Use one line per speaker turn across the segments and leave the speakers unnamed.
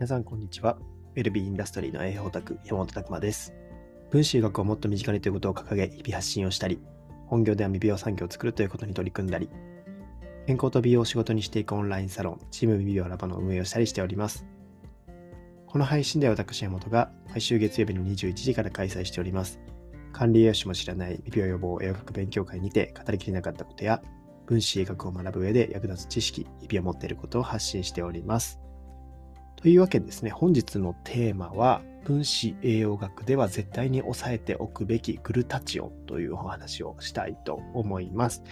皆さん、こんにちは。ウェルビーインダストリーの栄養オタク、山本拓馬です。分子医学をもっと身近にということを掲げ、日々発信をしたり、本業では未美容産業を作るということに取り組んだり、健康と美容を仕事にしていくオンラインサロン、チーム未美容ラボの運営をしたりしております。この配信では私、山本が毎週月曜日の21時から開催しております。管理栄養士も知らない未美容予防栄養学勉強会にて語りきれなかったことや、分子医学を学ぶ上で役立つ知識、日々を持っていることを発信しております。というわけでですね、本日のテーマは、分子栄養学では絶対に押さえておくべきグルタチオンというお話をしたいと思います。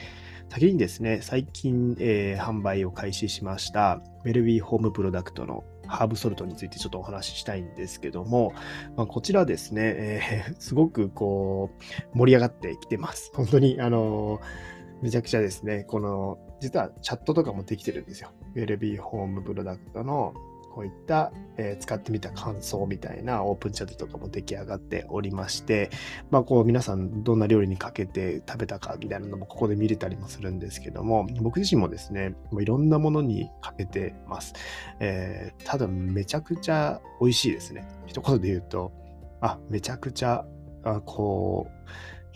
先にですね、最近、えー、販売を開始しました、ウェルビーホームプロダクトのハーブソルトについてちょっとお話ししたいんですけども、まあ、こちらですね、えー、すごくこう、盛り上がってきてます。本当に、あのーめちゃくちゃですね、この、実はチャットとかもできてるんですよ。ウェルビーホームプロダクトのこういった、えー、使ってみた感想みたいなオープンチャットとかも出来上がっておりまして、まあこう皆さんどんな料理にかけて食べたかみたいなのもここで見れたりもするんですけども、僕自身もですね、もういろんなものにかけてます。えー、ただめちゃくちゃ美味しいですね。一言で言うと、あ、めちゃくちゃ、あこう、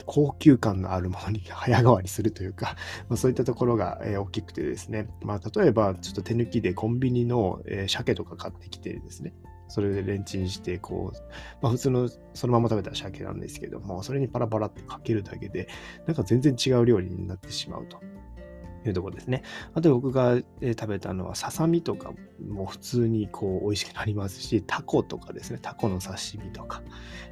高級感のあるものに早変わりするというか、まあ、そういったところが、え大きくてですね、まあ、例えばちょっと手抜きでコンビニの、え鮭とか買ってきてですね、それでレンチンして、こう、まあ、普通のそのまま食べた鮭なんですけども、それにパラパラってかけるだけで、なんか全然違う料理になってしまうと。いうところですね。あと僕が食べたのはささみとかも普通にこう美味しくなりますし、タコとかですね、タコの刺身とか、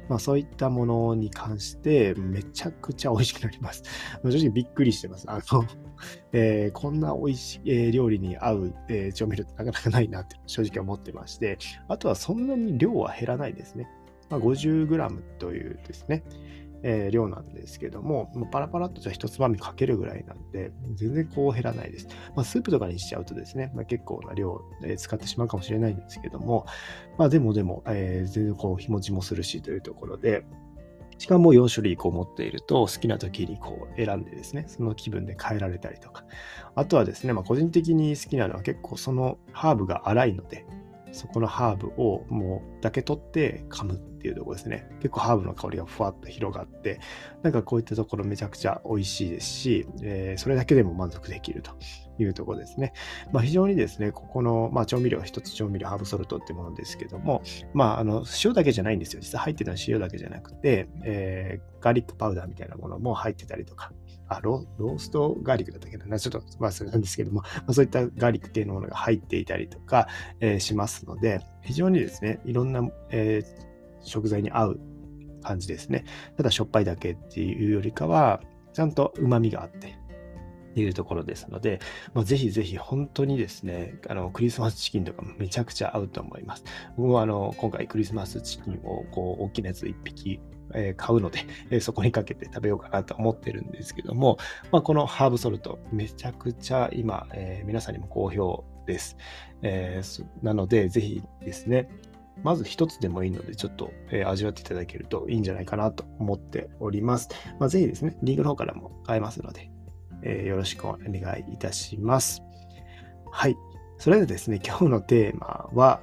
まあそういったものに関してめちゃくちゃ美味しくなります。正直びっくりしてます。あの、えー、こんな美味しい、料理に合う、調味料ってなかなかないなって正直思ってまして、あとはそんなに量は減らないですね。まあ、50g というですね、えー、量なんですけども、もうパラパラっとじゃあ一つまみかけるぐらいなんで、全然こう減らないです。まあ、スープとかにしちゃうとですね、まあ、結構な量、えー、使ってしまうかもしれないんですけども、まあでもでも、えー、全然こう日持ちもするしというところで、しかも4種類こう持っていると好きな時にこう選んでですね、その気分で変えられたりとか。あとはですね、まあ個人的に好きなのは結構そのハーブが粗いので、そこのハーブをもうだけ取って噛むっていうとこですね。結構ハーブの香りがふわっと広がって、なんかこういったところめちゃくちゃ美味しいですし、えー、それだけでも満足できるというとこですね。まあ非常にですね、ここの、まあ、調味料、一つ調味料、ハーブソルトってものですけども、まああの塩だけじゃないんですよ。実は入ってるのは塩だけじゃなくて、えー、ガーリックパウダーみたいなものも入ってたりとか、あロ、ーストガーリックだったっけな、ちょっと忘れなんですけども、まあ、そういったガーリック系のものが入っていたりとか、えー、しますので、非常にですね、いろんな、えー、食材に合う感じですね。ただしょっぱいだけっていうよりかは、ちゃんと旨味があって、っていうところですので、まあ、ぜひぜひ本当にですね、あの、クリスマスチキンとかもめちゃくちゃ合うと思います。僕もあの、今回クリスマスチキンをこう、大きなやつ1匹え買うので、えそこにかけて食べようかなと思ってるんですけども、まあ、このハーブソルト、めちゃくちゃ今、えー、皆さんにも好評です。え、なので、ぜひですね、まず一つでもいいので、ちょっと、えー、味わっていただけるといいんじゃないかなと思っております。まあ、ぜひですね、リンクの方からも買えますので、えー、よろしくお願いいたします。はい。それではですね、今日のテーマは、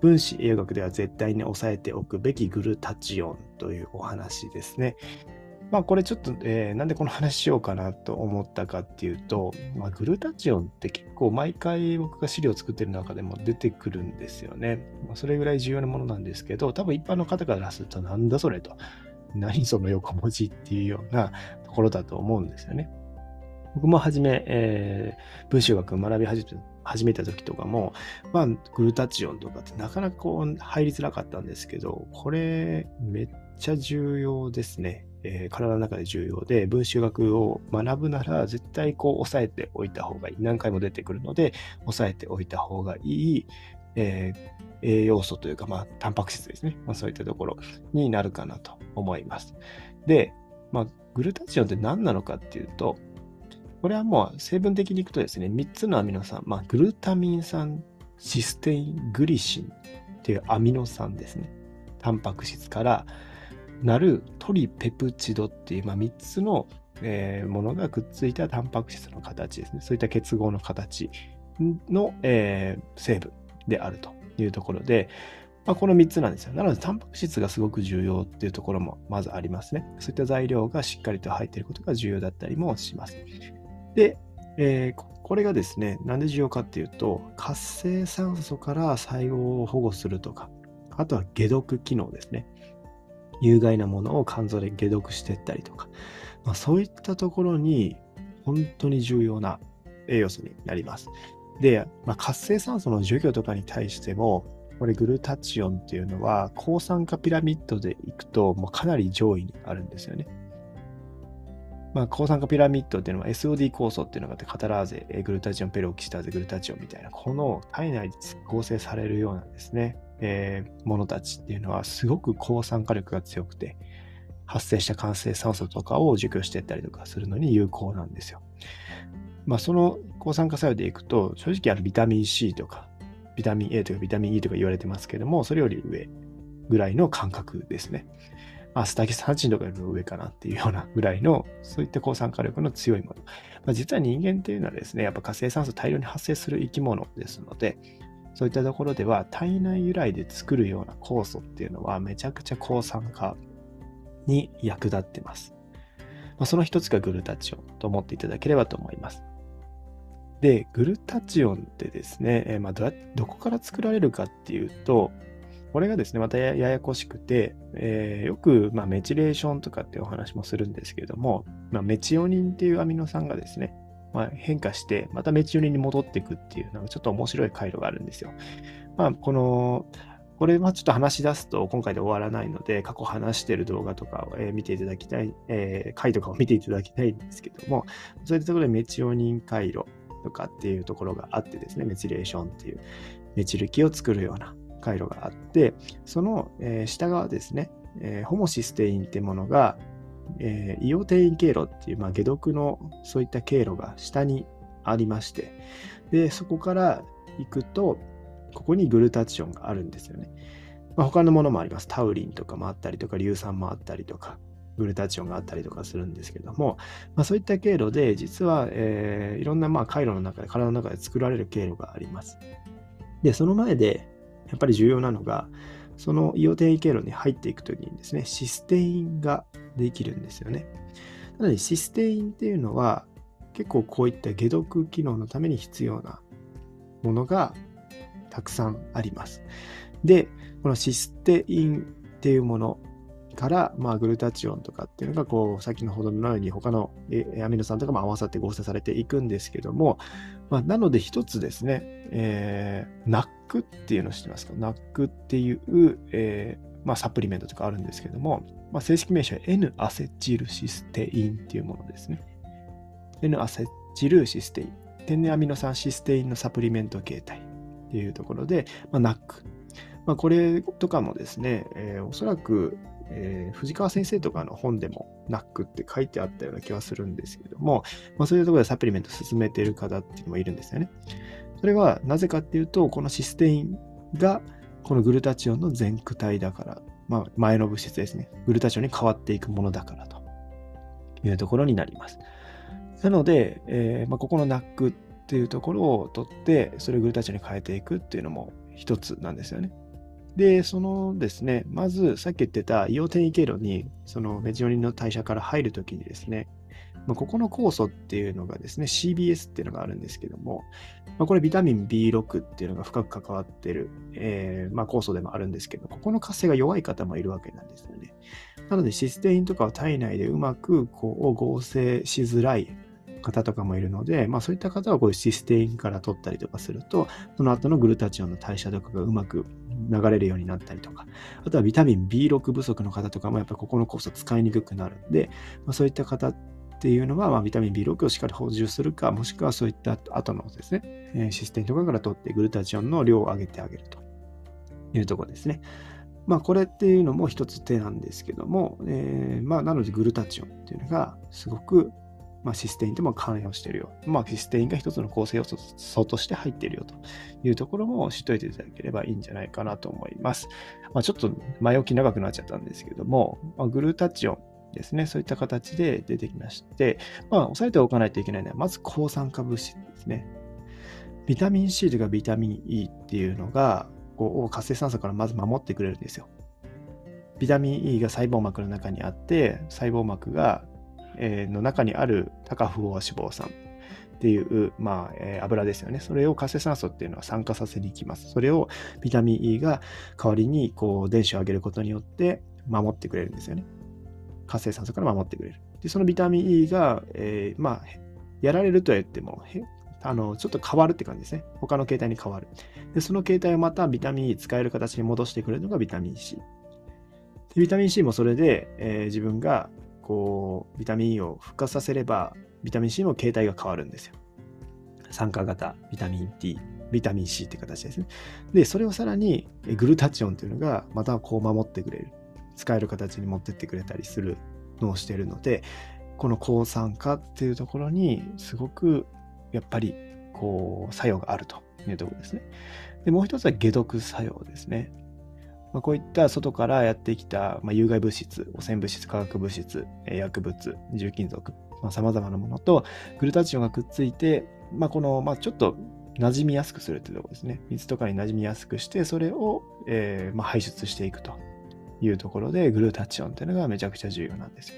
分子栄養学では絶対に抑えておくべきグルタチオンというお話ですね。まあこれちょっと、えー、なんでこの話しようかなと思ったかっていうと、まあ、グルタチオンって結構毎回僕が資料を作ってる中でも出てくるんですよね。まあ、それぐらい重要なものなんですけど、多分一般の方からするとなんだそれと、何その横文字っていうようなところだと思うんですよね。僕もはじめ、えー、文章学学び始め始めた時とかも、まあ、グルタチオンとかってなかなかこう入りづらかったんですけど、これめっちゃ重要ですね。えー、体の中で重要で、文集学を学ぶなら絶対こう押さえておいた方がいい。何回も出てくるので、押さえておいた方がいい、えー、栄養素というか、まあ、タンパク質ですね。まあ、そういったところになるかなと思います。で、まあ、グルタチオンって何なのかっていうと、これはもう成分的にいくとですね、3つのアミノ酸、まあ、グルタミン酸、システイン、グリシンっていうアミノ酸ですね。タンパク質からなるトリペプチドっていう、まあ、3つの、えー、ものがくっついたタンパク質の形ですね。そういった結合の形の、えー、成分であるというところで、まあ、この3つなんですよ。なので、タンパク質がすごく重要っていうところもまずありますね。そういった材料がしっかりと入っていることが重要だったりもします。で、えー、これがですね、なんで重要かっていうと、活性酸素から細胞を保護するとか、あとは解毒機能ですね。有害なものを肝臓で解毒していったりとか、まあ、そういったところに本当に重要な栄養素になります。で、まあ、活性酸素の除去とかに対しても、これグルタチオンっていうのは抗酸化ピラミッドでいくともうかなり上位にあるんですよね。まあ、抗酸化ピラミッドっていうのは SOD 酵素っていうのがあって、カタラーゼ、グルタチオン、ペロキシターゼ、グルタチオンみたいな、この体内で構成されるようなんですね、えー、ものたちっていうのはすごく抗酸化力が強くて、発生した活性酸素とかを除去していったりとかするのに有効なんですよ。まあ、その抗酸化作用でいくと、正直あるビタミン C とか、ビタミン A とかビタミン E とか言われてますけども、それより上ぐらいの感覚ですね。アスタキサンチンとかよりも上かなっていうようなぐらいの、そういった抗酸化力の強いもの。まあ、実は人間っていうのはですね、やっぱ活性酸素大量に発生する生き物ですので、そういったところでは体内由来で作るような酵素っていうのはめちゃくちゃ抗酸化に役立ってます。まあ、その一つがグルタチオンと思っていただければと思います。で、グルタチオンってですね、え、まあどどこから作られるかっていうと、これがですね、またややこしくて、えー、よく、まあ、メチレーションとかってお話もするんですけれども、まあ、メチオニンっていうアミノ酸がですね、まあ、変化して、またメチオニに戻っていくっていう、なんかちょっと面白い回路があるんですよ。まあ、この、これはちょっと話し出すと今回で終わらないので、過去話してる動画とかを、え見ていただきたい、えー、回とかを見ていただきたいんですけども、そういったところでメチオニン回路とかっていうところがあってですね、メチレーションっていうメチル基を作るような回路があって、その、え、下側ですね、えー、ホモシステインってものが、えー、イオテイン経路っていう、まあ、解毒のそういった経路が下にありまして、で、そこから行くと、ここにグルタチオンがあるんですよね。まあ、他のものもあります。タウリンとかもあったりとか、硫酸もあったりとか、グルタチオンがあったりとかするんですけども、まあ、そういった経路で、実は、えー、いろんなまあ回路の中で、体の中で作られる経路があります。で、その前で、やっぱり重要なのが、そのイオテイン経路に入っていくときにですね、システインができるんですよね。なので、システインっていうのは、結構こういった解毒機能のために必要なものがたくさんあります。で、このシステインっていうものから、まあ、グルタチオンとかっていうのが、こう、先のほどのように他のアミノ酸とかも合わさって合成されていくんですけども、まあ、なので一つですね、えー、NAC っていうのを知ってますか ?NAC っていう、えー、まあ、サプリメントとかあるんですけども、まあ、正式名称は N アセチルシステインっていうものですね。N アセチルシステイン。天然アミノ酸システインのサプリメント形態っていうところで、まあ、NAC。まあ、これとかもですね、えー、おそらくえー、藤川先生とかの本でもナックって書いてあったような気はするんですけども、まあ、そういうところでサプリメント進めている方っていうのもいるんですよね。それはなぜかっていうと、このシステインがこのグルタチオンの全躯体だから、まあ、前の物質ですね。グルタチオンに変わっていくものだからというところになります。なので、えーまあ、ここのナックっていうところを取って、それをグルタチオンに変えていくっていうのも一つなんですよね。で、そのですね、まずさっき言ってたイオ転移経路に、そのメジオニンの代謝から入るときにですね、まあ、ここの酵素っていうのがですね、CBS っていうのがあるんですけども、まあ、これビタミン B6 っていうのが深く関わってる、えー、まあ、酵素でもあるんですけど、ここの活性が弱い方もいるわけなんですよね。なのでシステインとかは体内でうまくこう合成しづらい方とかもいるので、まあ、そういった方はこういうシステインから取ったりとかすると、その後のグルタチオンの代謝とかがうまく流れるようになったりとか、あとはビタミン B6 不足の方とかもやっぱここの酵素使いにくくなるんで、まあ、そういった方っていうのは、まあ、ビタミン B6 をしっかり補充するか、もしくはそういった後のですね、え、システインとかから取ってグルタチオンの量を上げてあげるというところですね。まあ、これっていうのも一つ手なんですけども、えー、まあ、なのでグルタチオンっていうのがすごくまあ、システインとも関与しているよ。まあ、システインが一つの構成要素として入っているよというところも知っておいていただければいいんじゃないかなと思います。まあ、ちょっと前置き長くなっちゃったんですけども、まあ、グルタチオンですね。そういった形で出てきまして、まあ、押さえておかないといけないのは、まず抗酸化物質ですね。ビタミン C とかビタミン E っていうのが、こを活性酸素からまず守ってくれるんですよ。ビタミン E が細胞膜の中にあって、細胞膜が、えー、の中にある多価不飽和脂肪酸っていう、まあ、えー、油ですよね。それを活性酸素っていうのは酸化させに行きます。それをビタミン E が代わりにこう電子を上げることによって守ってくれるんですよね。活性酸素から守ってくれる。で、そのビタミン E が、えー、まあ、やられるとは言っても、あの、ちょっと変わるって感じですね。他の形態に変わる。で、その形態をまたビタミン E 使える形に戻してくれるのがビタミン C。でビタミン C もそれで、えー、自分がこうビタミン E を復活させればビタミン C の形態が変わるんですよ。酸化型ビタミン D、ビタミン C って形ですね。で、それをさらにグルタチオンというのがまたこう守ってくれる。使える形に持ってってくれたりするのをしてるので、この抗酸化っていうところにすごくやっぱりこう作用があるというところですね。で、もう一つは解毒作用ですね。まあ、こういった外からやってきた、まあ、有害物質、汚染物質、化学物質、薬物、重金属、さまざ、まなものとグルタチオンがくっついて、まあ、この、まあ、ちょっと馴染みやすくするっていうところですね。水とかに馴染みやすくして、それを、えーまあ、排出していくというところで、グルタチオンっていうのがめちゃくちゃ重要なんですよ。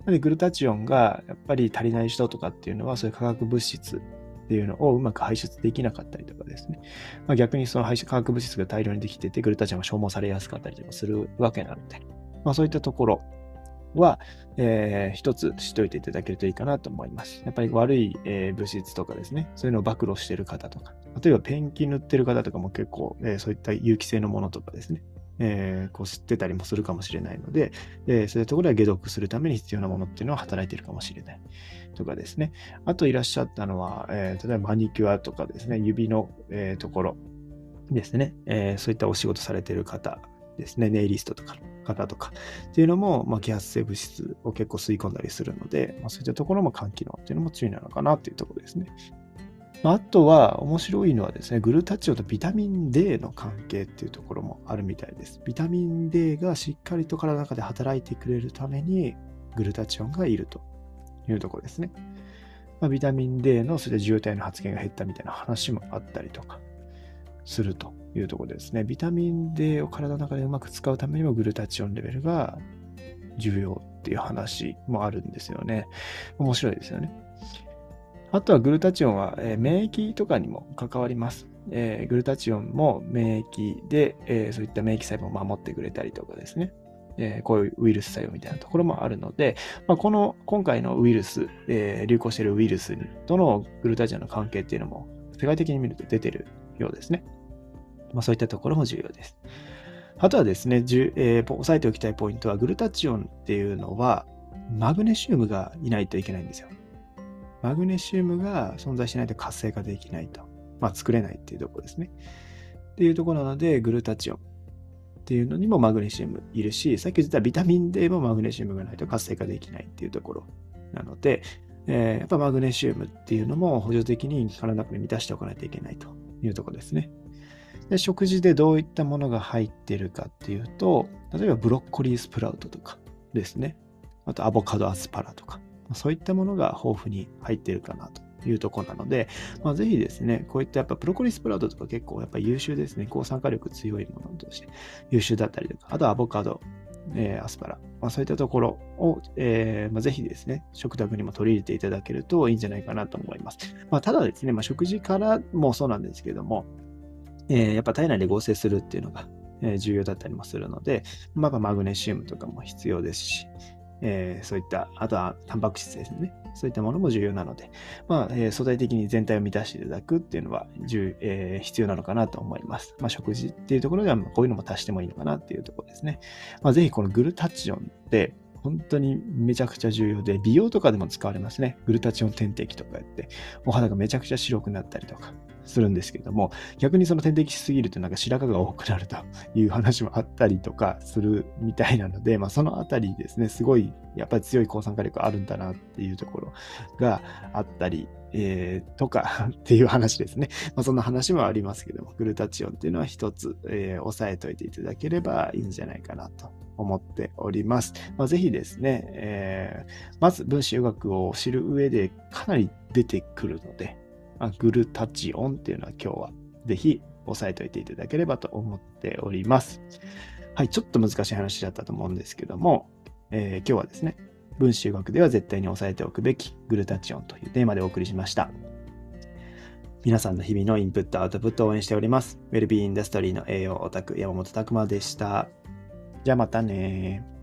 なので、グルタチオンがやっぱり足りない人とかっていうのは、そういう化学物質っていうのをうまく排出できなかったりとかですね。まあ、逆にその排出化学物質が大量にできてて、グルタチオンが消耗されやすかったりとかするわけなので、まあ、そういったところは、えー、一つ知っておいていただけるといいかなと思います。やっぱり悪い、えー、物質とかですね、そういうのを暴露している方とか、例えばペンキ塗ってる方とかも結構、えー、そういった有機性のものとかですね、えー、こう吸ってたりもするかもしれないので、えー、そういうところでは解毒するために必要なものっていうのは働いているかもしれない。とかですね。あといらっしゃったのは、えー、例えばマニキュアとかですね、指の、えー、ところですね、えー、そういったお仕事されている方ですね、ネイリストとかの方とか。っていうのも、まあ、揮発性物質を結構吸い込んだりするので、まあ、そういったところも肝機能っていうのも注意なのかなっていうところですね。まあとは面白いのはですね、グルタチオとビタミン D の関係っていうところもあるみたいです。ビタミン D がしっかりと体の中で働いてくれるためにグルタチオンがいるというところですね。まあ、ビタミン D のそれで受容体の発現が減ったみたいな話もあったりとかするというところですね。ビタミン D を体の中でうまく使うためにもグルタチオンレベルが重要っていう話もあるんですよね。面白いですよね。あとはグルタチオンは、えー、免疫とかにも関わります。えー、グルタチオンも免疫で、えー、そういった免疫細胞を守ってくれたりとかですね。えー、こういうウイルス作用みたいなところもあるので、まあ、この今回のウイルス、えー、流行しているウイルスとのグルタチオンの関係っていうのも世界的に見ると出てるようですね。まあ、そういったところも重要です。あとはですね、えー、押さえておきたいポイントは、グルタチオンっていうのは、マグネシウムがいないといけないんですよ。マグネシウムが存在しないと活性化できないと。まあ、作れないっていうところですね。っていうところなので、グルタチオンっていうのにもマグネシウムいるし、さっき言ったビタミン D もマグネシウムがないと活性化できないっていうところなので、えー、やっぱマグネシウムっていうのも補助的に体の中に満たしておかないといけないというところですね。で食事でどういったものが入ってるかっていうと、例えばブロッコリースプラウトとかですね。あとアボカドアスパラとか。そういったものが豊富に入っているかなというところなので、まあ、ぜひですね、こういったやっぱプロコリスプラウトとか結構やっぱ優秀ですね。抗酸化力強いものとして優秀だったりとか、あとアボカド、えー、アスパラ、まあ、そういったところを、えーまあ、ぜひですね、食卓にも取り入れていただけるといいんじゃないかなと思います。まあ、ただですね、まあ、食事からもそうなんですけども、えー、やっぱ体内で合成するっていうのが、重要だったりもするので、まあ、マグネシウムとかも必要ですし、えー、そういった、あとはタンパク質ですね。そういったものも重要なので、まあ、えー、素体的に全体を満たしていただくっていうのは、えー、必要なのかなと思います。まあ、食事っていうところでは、こういうのも足してもいいのかなっていうところですね。まあ、ぜひこのグルタチオンって、本当にめちゃくちゃ重要で、美容とかでも使われますね。グルタチオン点滴とかやって、お肌がめちゃくちゃ白くなったりとか、するんですけれども、逆にその点滴しすぎるとなんか白髪が多くなるという話もあったりとかするみたいなので、まあ、そのあたりですね、すごいやっぱり強い抗酸化力あるんだなっていうところがあったり、えー、とか っていう話ですね。まあ、そんな話もありますけども、グルタチオンっていうのは一つ、えー、押さえておいていただければいいんじゃないかなと思っております。まあ、ぜひですね、えー、まず分子医学を知る上でかなり出てくるので、あグルタチオンっていうのは今日はぜひ押さえておいていただければと思っております。はい、ちょっと難しい話だったと思うんですけども、えー、今日はですね、分子学では絶対に押さえておくべきグルタチオンというテーマでお送りしました。皆さんの日々のインプット、アウトプットを応援しております。ウェルビーインダストリーの栄養オタク、山本拓馬でした。じゃあまたね